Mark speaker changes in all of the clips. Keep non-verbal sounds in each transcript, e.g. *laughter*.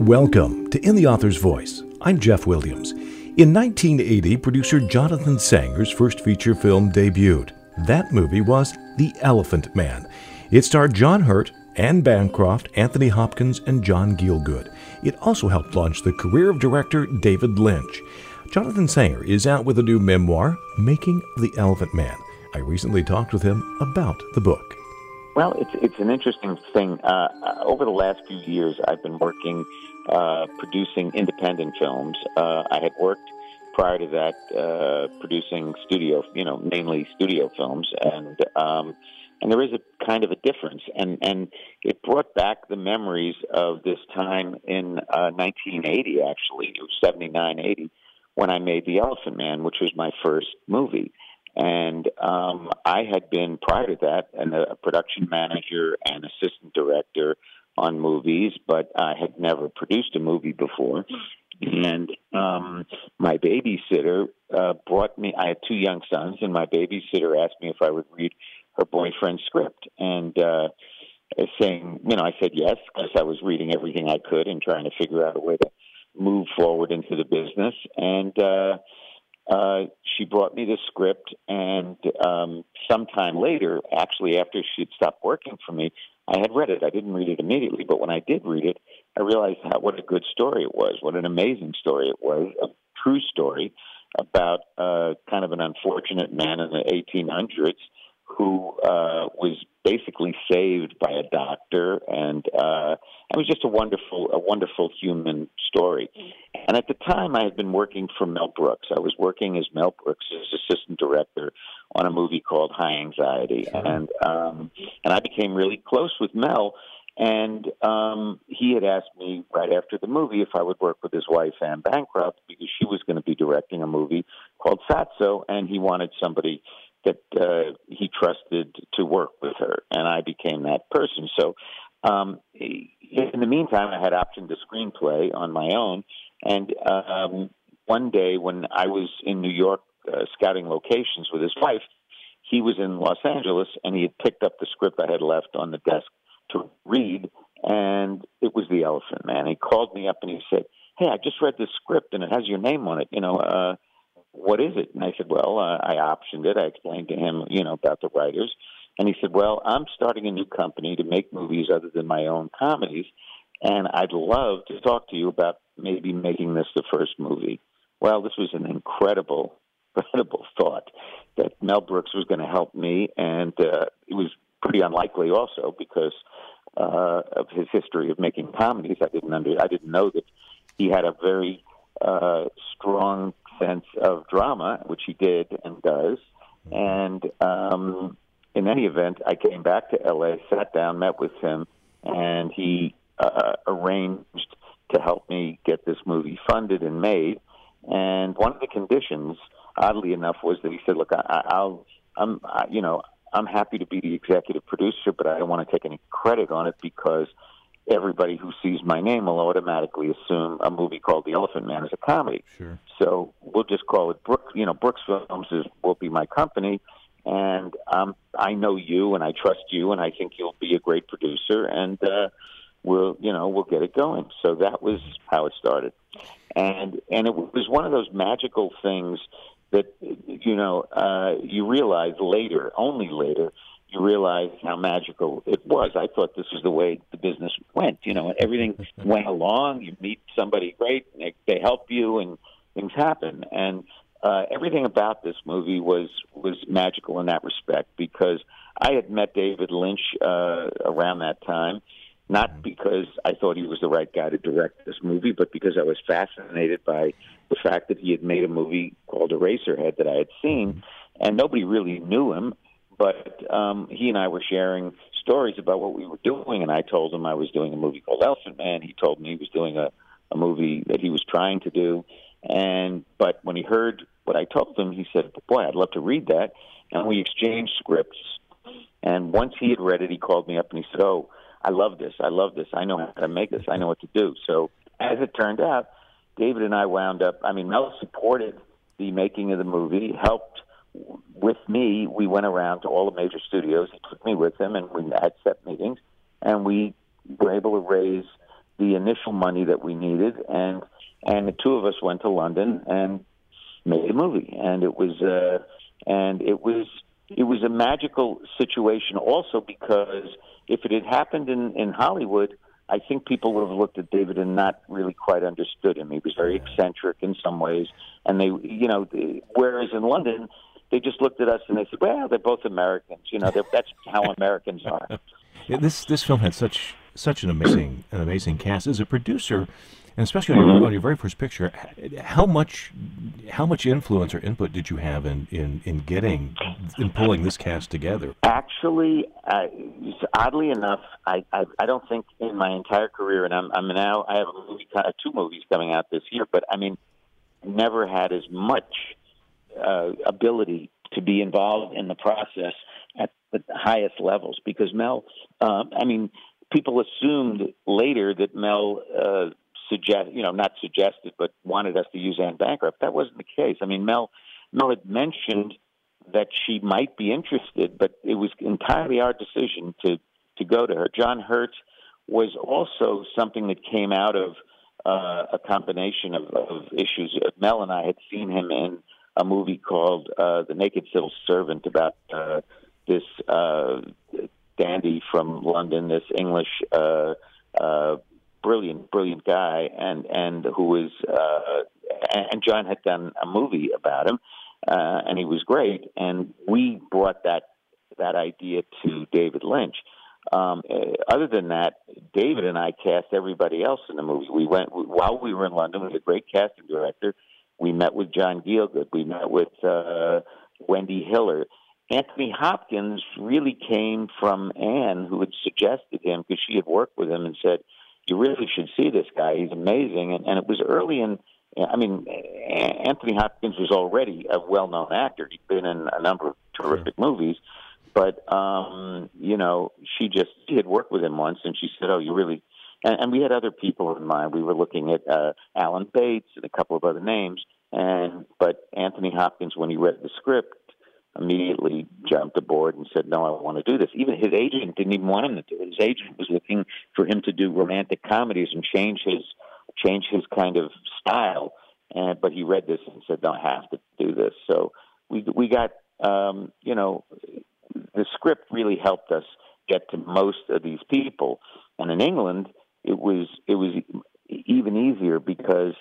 Speaker 1: Welcome to In the Author's Voice. I'm Jeff Williams. In 1980, producer Jonathan Sanger's first feature film debuted. That movie was The Elephant Man. It starred John Hurt, Anne Bancroft, Anthony Hopkins, and John Gielgud. It also helped launch the career of director David Lynch. Jonathan Sanger is out with a new memoir, Making the Elephant Man. I recently talked with him about the book.
Speaker 2: Well, it's it's an interesting thing. Uh, uh, over the last few years, I've been working uh, producing independent films. Uh, I had worked prior to that uh, producing studio, you know, mainly studio films, and um, and there is a kind of a difference, and and it brought back the memories of this time in 1980. Uh, actually, it was 79, 80 when I made The Elephant Man, which was my first movie. And um, I had been prior to that an, a production manager and assistant director on movies, but I had never produced a movie before. And um, my babysitter uh, brought me. I had two young sons, and my babysitter asked me if I would read her boyfriend's script. And uh, saying, you know, I said yes because I was reading everything I could and trying to figure out a way to move forward into the business. And uh, uh, she brought me the script, and um, sometime later, actually after she'd stopped working for me, I had read it. I didn't read it immediately, but when I did read it, I realized how, what a good story it was, what an amazing story it was, a true story about uh, kind of an unfortunate man in the 1800s who uh, was basically saved by a doctor, and uh, it was just a wonderful, a wonderful human story. And at the time, I had been working for Mel Brooks. I was working as Mel Brooks' assistant director on a movie called High Anxiety, and um, and I became really close with Mel. And um, he had asked me right after the movie if I would work with his wife Anne Bancroft because she was going to be directing a movie called Fatso, and he wanted somebody that uh, he trusted to work with her, and I became that person. So, um, in the meantime, I had optioned a screenplay on my own, and um, one day when I was in New York uh, scouting locations with his wife, he was in Los Angeles, and he had picked up the script I had left on the desk to read, and it was The Elephant Man. He called me up and he said, "Hey, I just read this script, and it has your name on it. You know." Uh, what is it? And I said, well, uh, I optioned it. I explained to him, you know, about the writers. And he said, well, I'm starting a new company to make movies other than my own comedies. And I'd love to talk to you about maybe making this the first movie. Well, this was an incredible, *laughs* incredible thought that Mel Brooks was going to help me. And uh, it was pretty unlikely also because uh, of his history of making comedies. I didn't under, I didn't know that he had a very uh, strong sense of drama, which he did and does. And um, in any event, I came back to LA, sat down, met with him, and he uh, arranged to help me get this movie funded and made. And one of the conditions, oddly enough, was that he said, "Look, I, I'll, I'm, I, you know, I'm happy to be the executive producer, but I don't want to take any credit on it because." Everybody who sees my name will automatically assume a movie called The Elephant Man is a comedy.
Speaker 1: Sure.
Speaker 2: So we'll just call it Brooks. You know, Brooks Films is will be my company, and um, I know you and I trust you, and I think you'll be a great producer, and uh, we'll you know we'll get it going. So that was how it started, and and it was one of those magical things that you know uh, you realize later, only later you realize how magical it was. I thought this was the way the business went. You know, everything *laughs* went along. You meet somebody great, and they, they help you, and things happen. And uh, everything about this movie was was magical in that respect because I had met David Lynch uh, around that time, not because I thought he was the right guy to direct this movie, but because I was fascinated by the fact that he had made a movie called Eraserhead that I had seen, and nobody really knew him but um, he and I were sharing stories about what we were doing, and I told him I was doing a movie called Elephant Man. He told me he was doing a, a movie that he was trying to do, and but when he heard what I told him, he said, "Boy, I'd love to read that." And we exchanged scripts. And once he had read it, he called me up and he said, "Oh, I love this. I love this. I know how to make this. I know what to do." So as it turned out, David and I wound up. I mean, Mel supported the making of the movie, helped with me, we went around to all the major studios. He took me with him, and we had set meetings, and we were able to raise the initial money that we needed, and and the two of us went to London and made a movie, and it was uh, and it was it was a magical situation also because if it had happened in in Hollywood, I think people would have looked at David and not really quite understood him. He was very eccentric in some ways, and they, you know, whereas in London, they just looked at us and they said, "Well, they're both Americans. You know, that's how Americans are." *laughs*
Speaker 1: Yeah, this this film had such such an amazing an amazing cast. As a producer, and especially on, mm-hmm. your, on your very first picture, how much how much influence or input did you have in in, in getting in pulling this cast together?
Speaker 2: Actually, uh, oddly enough, I, I I don't think in my entire career, and I'm I'm now I have a movie two movies coming out this year, but I mean, never had as much uh, ability to be involved in the process at the highest levels because Mel, uh, I mean, people assumed later that Mel uh, suggest, you know, not suggested, but wanted us to use Anne Bancroft. That wasn't the case. I mean, Mel Mel had mentioned that she might be interested, but it was entirely our decision to to go to her. John Hurt was also something that came out of uh, a combination of, of issues. Mel and I had seen him in a movie called uh, The Naked Civil Servant about uh, this uh, dandy from London, this English uh, uh, brilliant, brilliant guy, and and who was uh, and John had done a movie about him, uh, and he was great. And we brought that that idea to David Lynch. Um, uh, other than that, David and I cast everybody else in the movie. We went while we were in London. Had a great casting director. We met with John Gielgud. We met with uh, Wendy Hiller. Anthony Hopkins really came from Anne, who had suggested him because she had worked with him and said, you really should see this guy. He's amazing. And, and it was early in, I mean, Anthony Hopkins was already a well-known actor. He'd been in a number of terrific sure. movies, but um, you know, she just she had worked with him once, and she said, "Oh, you really." And, and we had other people in mind. We were looking at uh, Alan Bates and a couple of other names, and but Anthony Hopkins, when he read the script, immediately jumped aboard and said, "No, I want to do this." Even his agent didn't even want him to do it. His agent was looking for him to do romantic comedies and change his change his kind of style. And but he read this and said, "No, I have to do this." So we we got um, you know the script really helped us get to most of these people. And in England, it was it was even easier because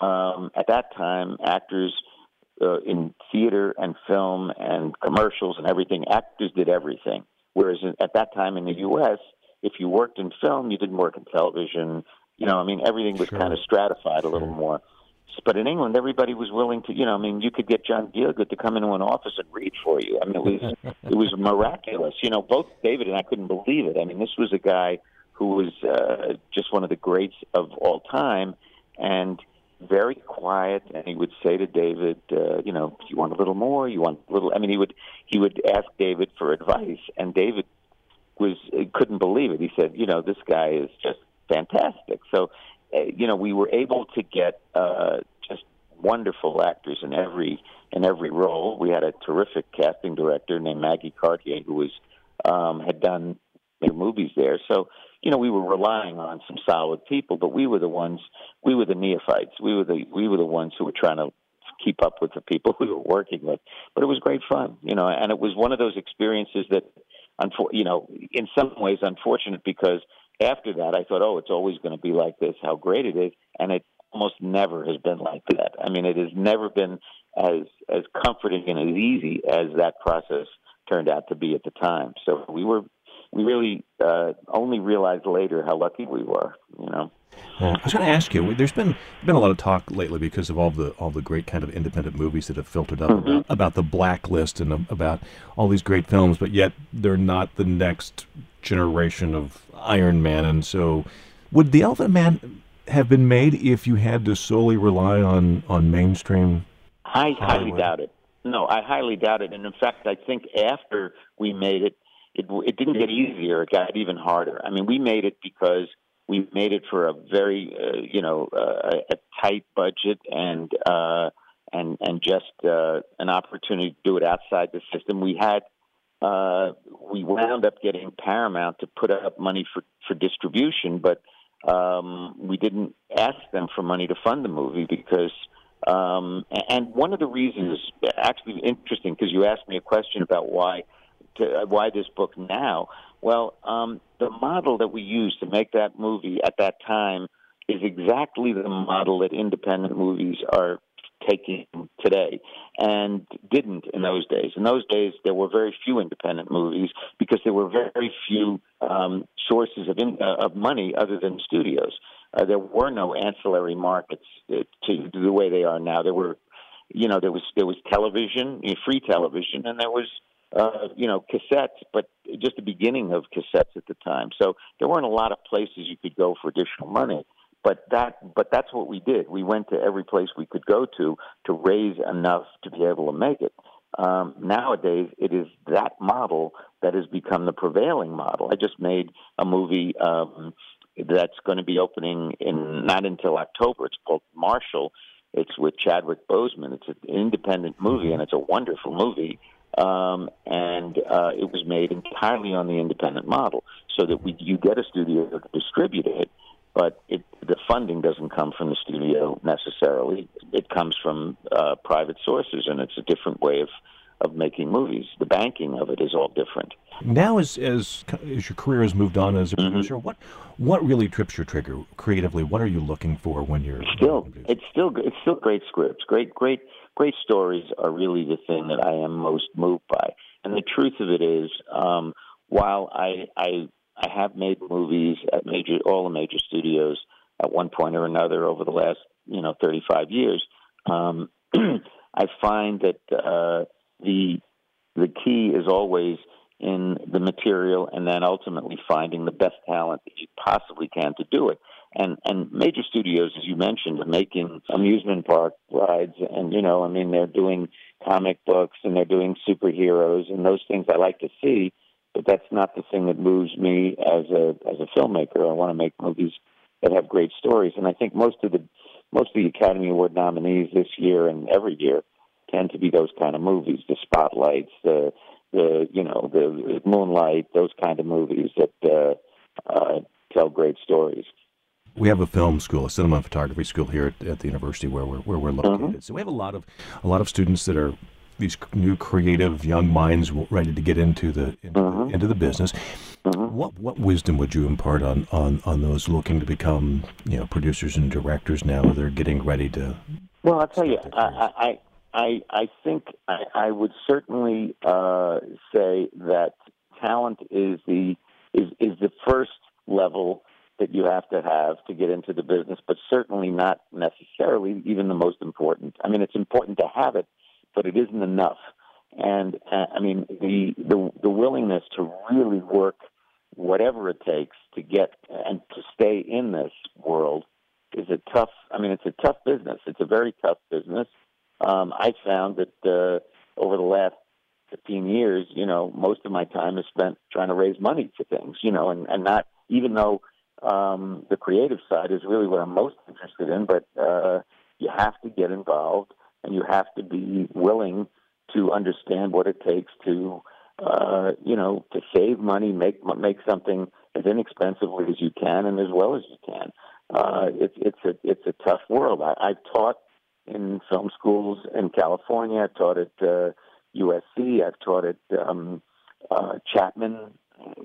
Speaker 2: um, at that time actors uh, in theater and film and commercials and everything, actors did everything. Whereas at that time in the U.S., if you worked in film, you didn't work in television. You know, I mean, everything was sure. kind of stratified a little more. But in England, everybody was willing to, you know, I mean, you could get John Gielgud to come into an office and read for you. I mean, it was *laughs* it was miraculous. You know, both David and I couldn't believe it. I mean, this was a guy who was uh, just one of the greats of all time, and very quiet, and he would say to David, uh, "You know, you want a little more? You want a little?" I mean, he would he would ask David for advice, and David was uh, couldn't believe it. He said, "You know, this guy is just fantastic." So, uh, you know, we were able to get uh, just wonderful actors in every in every role. We had a terrific casting director named Maggie Cartier, who was um, had done movies there. So you know, we were relying on some solid people, but we were the ones, we were the neophytes. We were the we were the ones who were trying to keep up with the people *laughs* we were working with. But it was great fun, you know, and it was one of those experiences that, you know, in some ways unfortunate because after that I thought, oh, it's always going to be like this. How great it is, and it almost never has been like that. I mean, it has never been as as comforting and as easy as that process turned out to be at the time. So we were we really uh, only realized later how lucky we were. You know.
Speaker 1: Well, I was going to ask you. There's been been a lot of talk lately because of all the all the great kind of independent movies that have filtered up mm-hmm. about, about the blacklist and about all these great films, but yet they're not the next generation of Iron Man. And so, would the Elephant Man have been made if you had to solely rely on on mainstream?
Speaker 2: I highly doubt it. No, I highly doubt it. And in fact, I think after we made it, it it didn't get easier; it got even harder. I mean, we made it because we made it for a very uh, you know uh, a tight budget and uh, and and just uh, an opportunity to do it outside the system. We had uh, we wound up getting Paramount to put up money for for distribution, but um, we didn't ask them for money to fund the movie because. Um, and one of the reasons, actually interesting, because you asked me a question about why to, why this book now. Well, um, the model that we used to make that movie at that time is exactly the model that independent movies are taking today and didn't in those days. In those days, there were very few independent movies because there were very few um, sources of, in, uh, of money other than studios. Uh, there were no ancillary markets uh, to the way they are now. There were, you know, there was there was television, free television, and there was uh, you know, cassettes, but just the beginning of cassettes at the time. So there weren't a lot of places you could go for additional money. But that, but that's what we did. We went to every place we could go to to raise enough to be able to make it. Um, nowadays, it is that model that has become the prevailing model. I just made a movie um, that's going to be opening in not until October. It's called Marshall. It's with Chadwick Boseman. It's an independent movie, and it's a wonderful movie um, and uh, it was made entirely on the independent model, so that we you get a studio to distribute it, but it, the funding doesn't come from the studio necessarily. It comes from uh, private sources, and it's a different way of of making movies. The banking of it is all different.
Speaker 1: Now, as as as your career has moved on as a mm-hmm. producer, what what really trips your trigger creatively? What are you looking for when you're
Speaker 2: still? It's still it's still great scripts, great great great stories are really the thing that I am most moved by. And the truth of it is, um, while I, I I have made movies at major all the major studios at one point or another over the last you know 35 years, um, *clears throat* I find that uh, the the key is always in the material and then ultimately finding the best talent that you possibly can to do it and and major studios, as you mentioned, are making amusement park rides, and you know, I mean, they're doing comic books and they're doing superheroes and those things I like to see, but that's not the thing that moves me as a as a filmmaker. I want to make movies that have great stories, and I think most of the most of the Academy Award nominees this year and every year tend to be those kind of movies, the spotlights, the the you know the Moonlight, those kind of movies that uh, uh, tell great stories
Speaker 1: we have a film school, a cinema and photography school here at, at the university where we're where we're located. Mm-hmm. So we have a lot of a lot of students that are these new creative young minds ready to get into the into, mm-hmm. into the business. Mm-hmm. What what wisdom would you impart on, on, on those looking to become you know producers and directors now? That they're getting ready to.
Speaker 2: Well, I'll tell you, I, I I I think I, I would certainly uh, say that talent is the is is the first level that you have to have to get into the business, but certainly not necessarily even the most important. I mean, it's important to have it, but it isn't enough. And uh, I mean, the, the the willingness to really work whatever it takes to get and to stay in this world is a tough. I mean, it's a tough business. It's a very tough business. Um, I found that uh, over the last 15 years, you know, most of my time is spent trying to raise money for things, you know, and, and not even though um, the creative side is really what I'm most interested in, but uh, you have to get involved and you have to be willing to understand what it takes to, uh, you know, to save money, make make something as inexpensively as you can and as well as you can. Uh, it's it's a it's a tough world. I, I've taught in film schools in California. I've taught at uh, USC. I've taught at um, uh, Chapman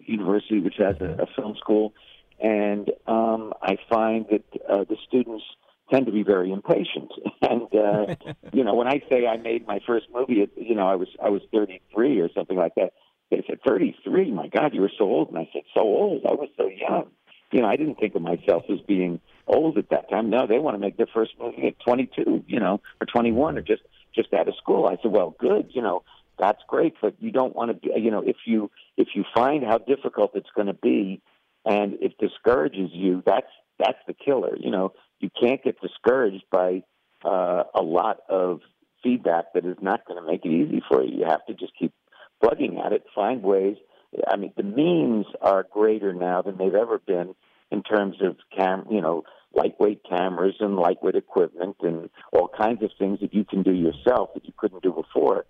Speaker 2: University, which has a, a film school. And um, I find that uh, the students tend to be very impatient. *laughs* And uh, *laughs* you know, when I say I made my first movie, you know, I was I was 33 or something like that. They said 33. My God, you were so old. And I said, so old. I was so young. You know, I didn't think of myself as being old at that time. No, they want to make their first movie at 22, you know, or 21, or just just out of school. I said, well, good. You know, that's great, but you don't want to. You know, if you if you find how difficult it's going to be and it discourages you, that's that's the killer. You know, you can't get discouraged by uh, a lot of feedback that is not going to make it easy for you. You have to just keep plugging at it, find ways. I mean, the means are greater now than they've ever been in terms of cam, you know, lightweight cameras and lightweight equipment and all kinds of things that you can do yourself that you couldn't do before.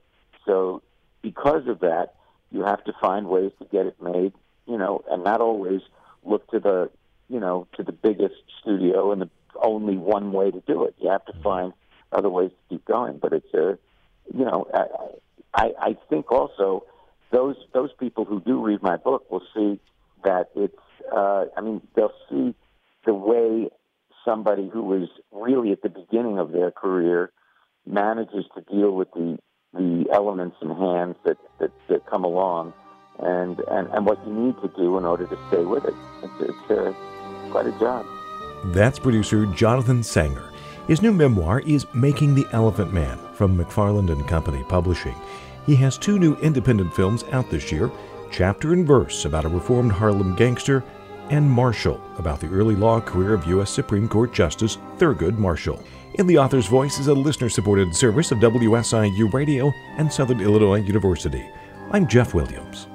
Speaker 2: So, because of that, you have to find ways to get it made, you know, and not always look to the, you know, to the biggest studio and the only one way to do it. You have to find other ways to keep going. But it's a, you know, I, I think also those those people who do read my book will see that it's. Uh, I mean, they'll see the way somebody who was really at the beginning of their career manages to deal with the the elements and hands that, that, that come along and, and, and what you need to do in order to stay with it. It's, it's uh, quite a job.
Speaker 1: That's producer Jonathan Sanger. His new memoir is Making the Elephant Man from McFarland and Company Publishing. He has two new independent films out this year Chapter and Verse about a reformed Harlem gangster, and Marshall about the early law career of U.S. Supreme Court Justice Thurgood Marshall. In the Author's Voice is a listener supported service of WSIU Radio and Southern Illinois University. I'm Jeff Williams.